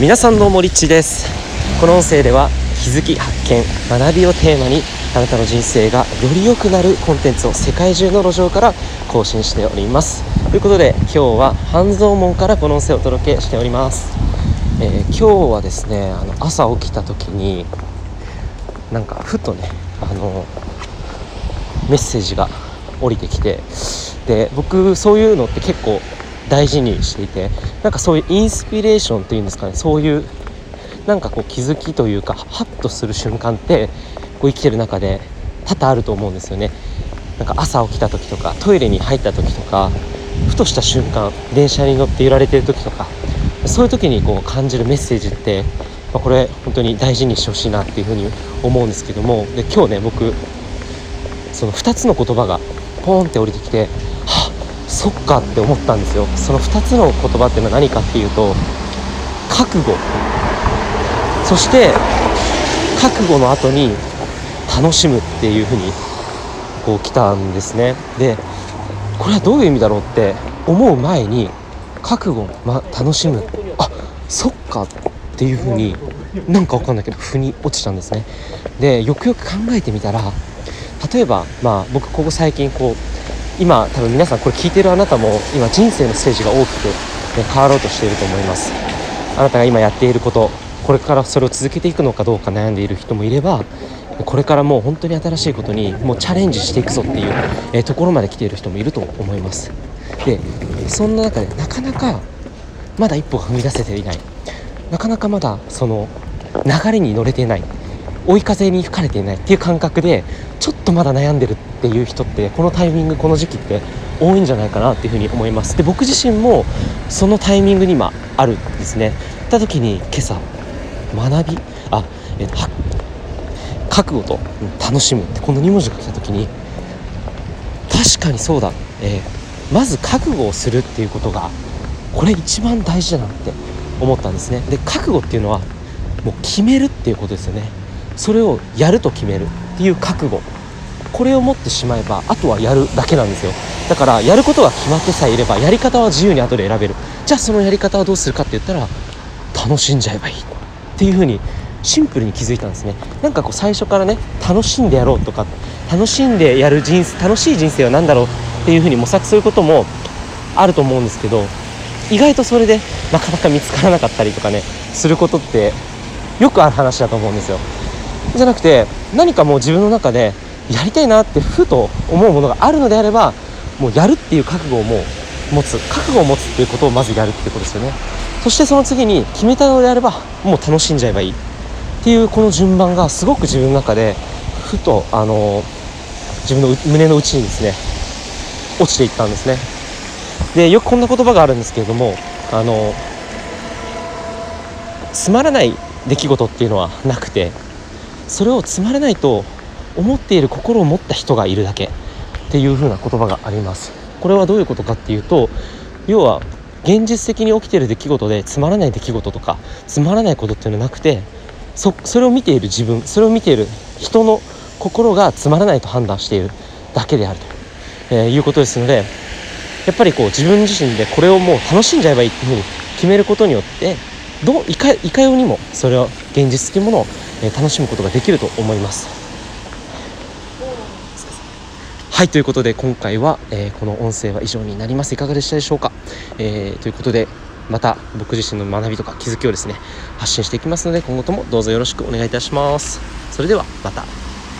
皆さんどうもリッチです。この音声では気づき発見学びをテーマにあなたの人生がより良くなるコンテンツを世界中の路上から更新しております。ということで今日は半蔵門からこの音声をお届けしております、えー、今日はですねあの朝起きた時になんかふとねあのメッセージが降りてきてで僕そういうのって結構大事にしていてなんかそういうインスピレーションっていうんですかねそういうなんかこう気づきというかハッとする瞬間ってこう生きてる中で多々あると思うんですよね。なんか朝起きた時とかトイレに入った時とかふとした瞬間電車に乗って揺られてる時とかそういう時にこう感じるメッセージって、まあ、これ本当に大事にしてほしいなっていうふうに思うんですけどもで今日ね僕その2つの言葉がポーンって降りてきてそっかって思ったんですよ。その2つの言葉っていうのは何かっていうと覚悟。そして覚悟の後に楽しむっていうふうにこう来たんですね。でこれはどういう意味だろうって思う前に覚悟、ま、楽しむ。あそっかっていうふうになんかわかんないけど腑に落ちたんですね。でよくよく考えてみたら例えばまあ僕ここ最近こう今多分皆さんこれ聞いてるあなたも今人生のステージが大きく、ね、変わろうとしていると思います。あなたが今やっていることこれからそれを続けていくのかどうか悩んでいる人もいればこれからもう本当に新しいことにもうチャレンジしていくぞっていう、えところまで来ている人もいると思います。でそんな中でなかなかまだ一歩踏み出せていない。なかなかまだその流れに乗れていない。追い風に吹かれていないっていう感覚でちょっとまだ悩んでるっていう人ってこのタイミングこの時期って多いんじゃないかなっていうふうに思います。で僕自身もそのタイミングに今あるんですね。った時に今朝学びあえ覚悟と楽しむってこの2文字が来た時に確かにそうだ、えー、まず覚悟をするっていうことがこれ一番大事だなって思ったんですね。で覚悟っていうのはもう決めるっていうことですよね。それをやると決めるっていう覚悟。これを持ってしまえばあとはやるだけなんですよ。だからやることが決まってさえいればやり方は自由に後で選べる。じゃあそのやり方はどうするかって言ったら楽しんじゃえばいいっていうふうにシンプルに気づいたんですね。なんかこう最初からね楽しんでやろうとか楽しんでやる人生楽しい人生は何だろうっていうふうに模索することもあると思うんですけど意外とそれでなかなか見つからなかったりとかねすることってよくある話だと思うんですよ。じゃなくて何かもう自分の中でやりたいなってふと思うものがあるのであればもうやるっていう覚悟をもう持つ。覚悟を持つっていうことをまずやるってことですよね。そしてその次に決めたのであればもう楽しんじゃえばいい。っていうこの順番がすごく自分の中でふとあの自分の胸の内にですね落ちていったんですね。でよくこんな言葉があるんですけれどもあのつまらない出来事っていうのはなくてそれをつまらないと思っている心を持った人がいるだけっていう風な言葉があります。これはどういうことかっていうと要は現実的に起きてる出来事でつまらない出来事とかつまらないことっていうのはなくてそそれを見ている自分それを見ている人の心がつまらないと判断しているだけであると、えー、いうことですのでやっぱりこう自分自身でこれをもう楽しんじゃえばいいっていうふうに決めることによってどういかいかようにもそれは現実的なものを、え楽しむことができると思います。はいということで今回は、えー、この音声は以上になります。いかがでしたでしょうか、えー、ということでまた僕自身の学びとか気づきをですね発信していきますので今後ともどうぞよろしくお願いいたします。それではまた。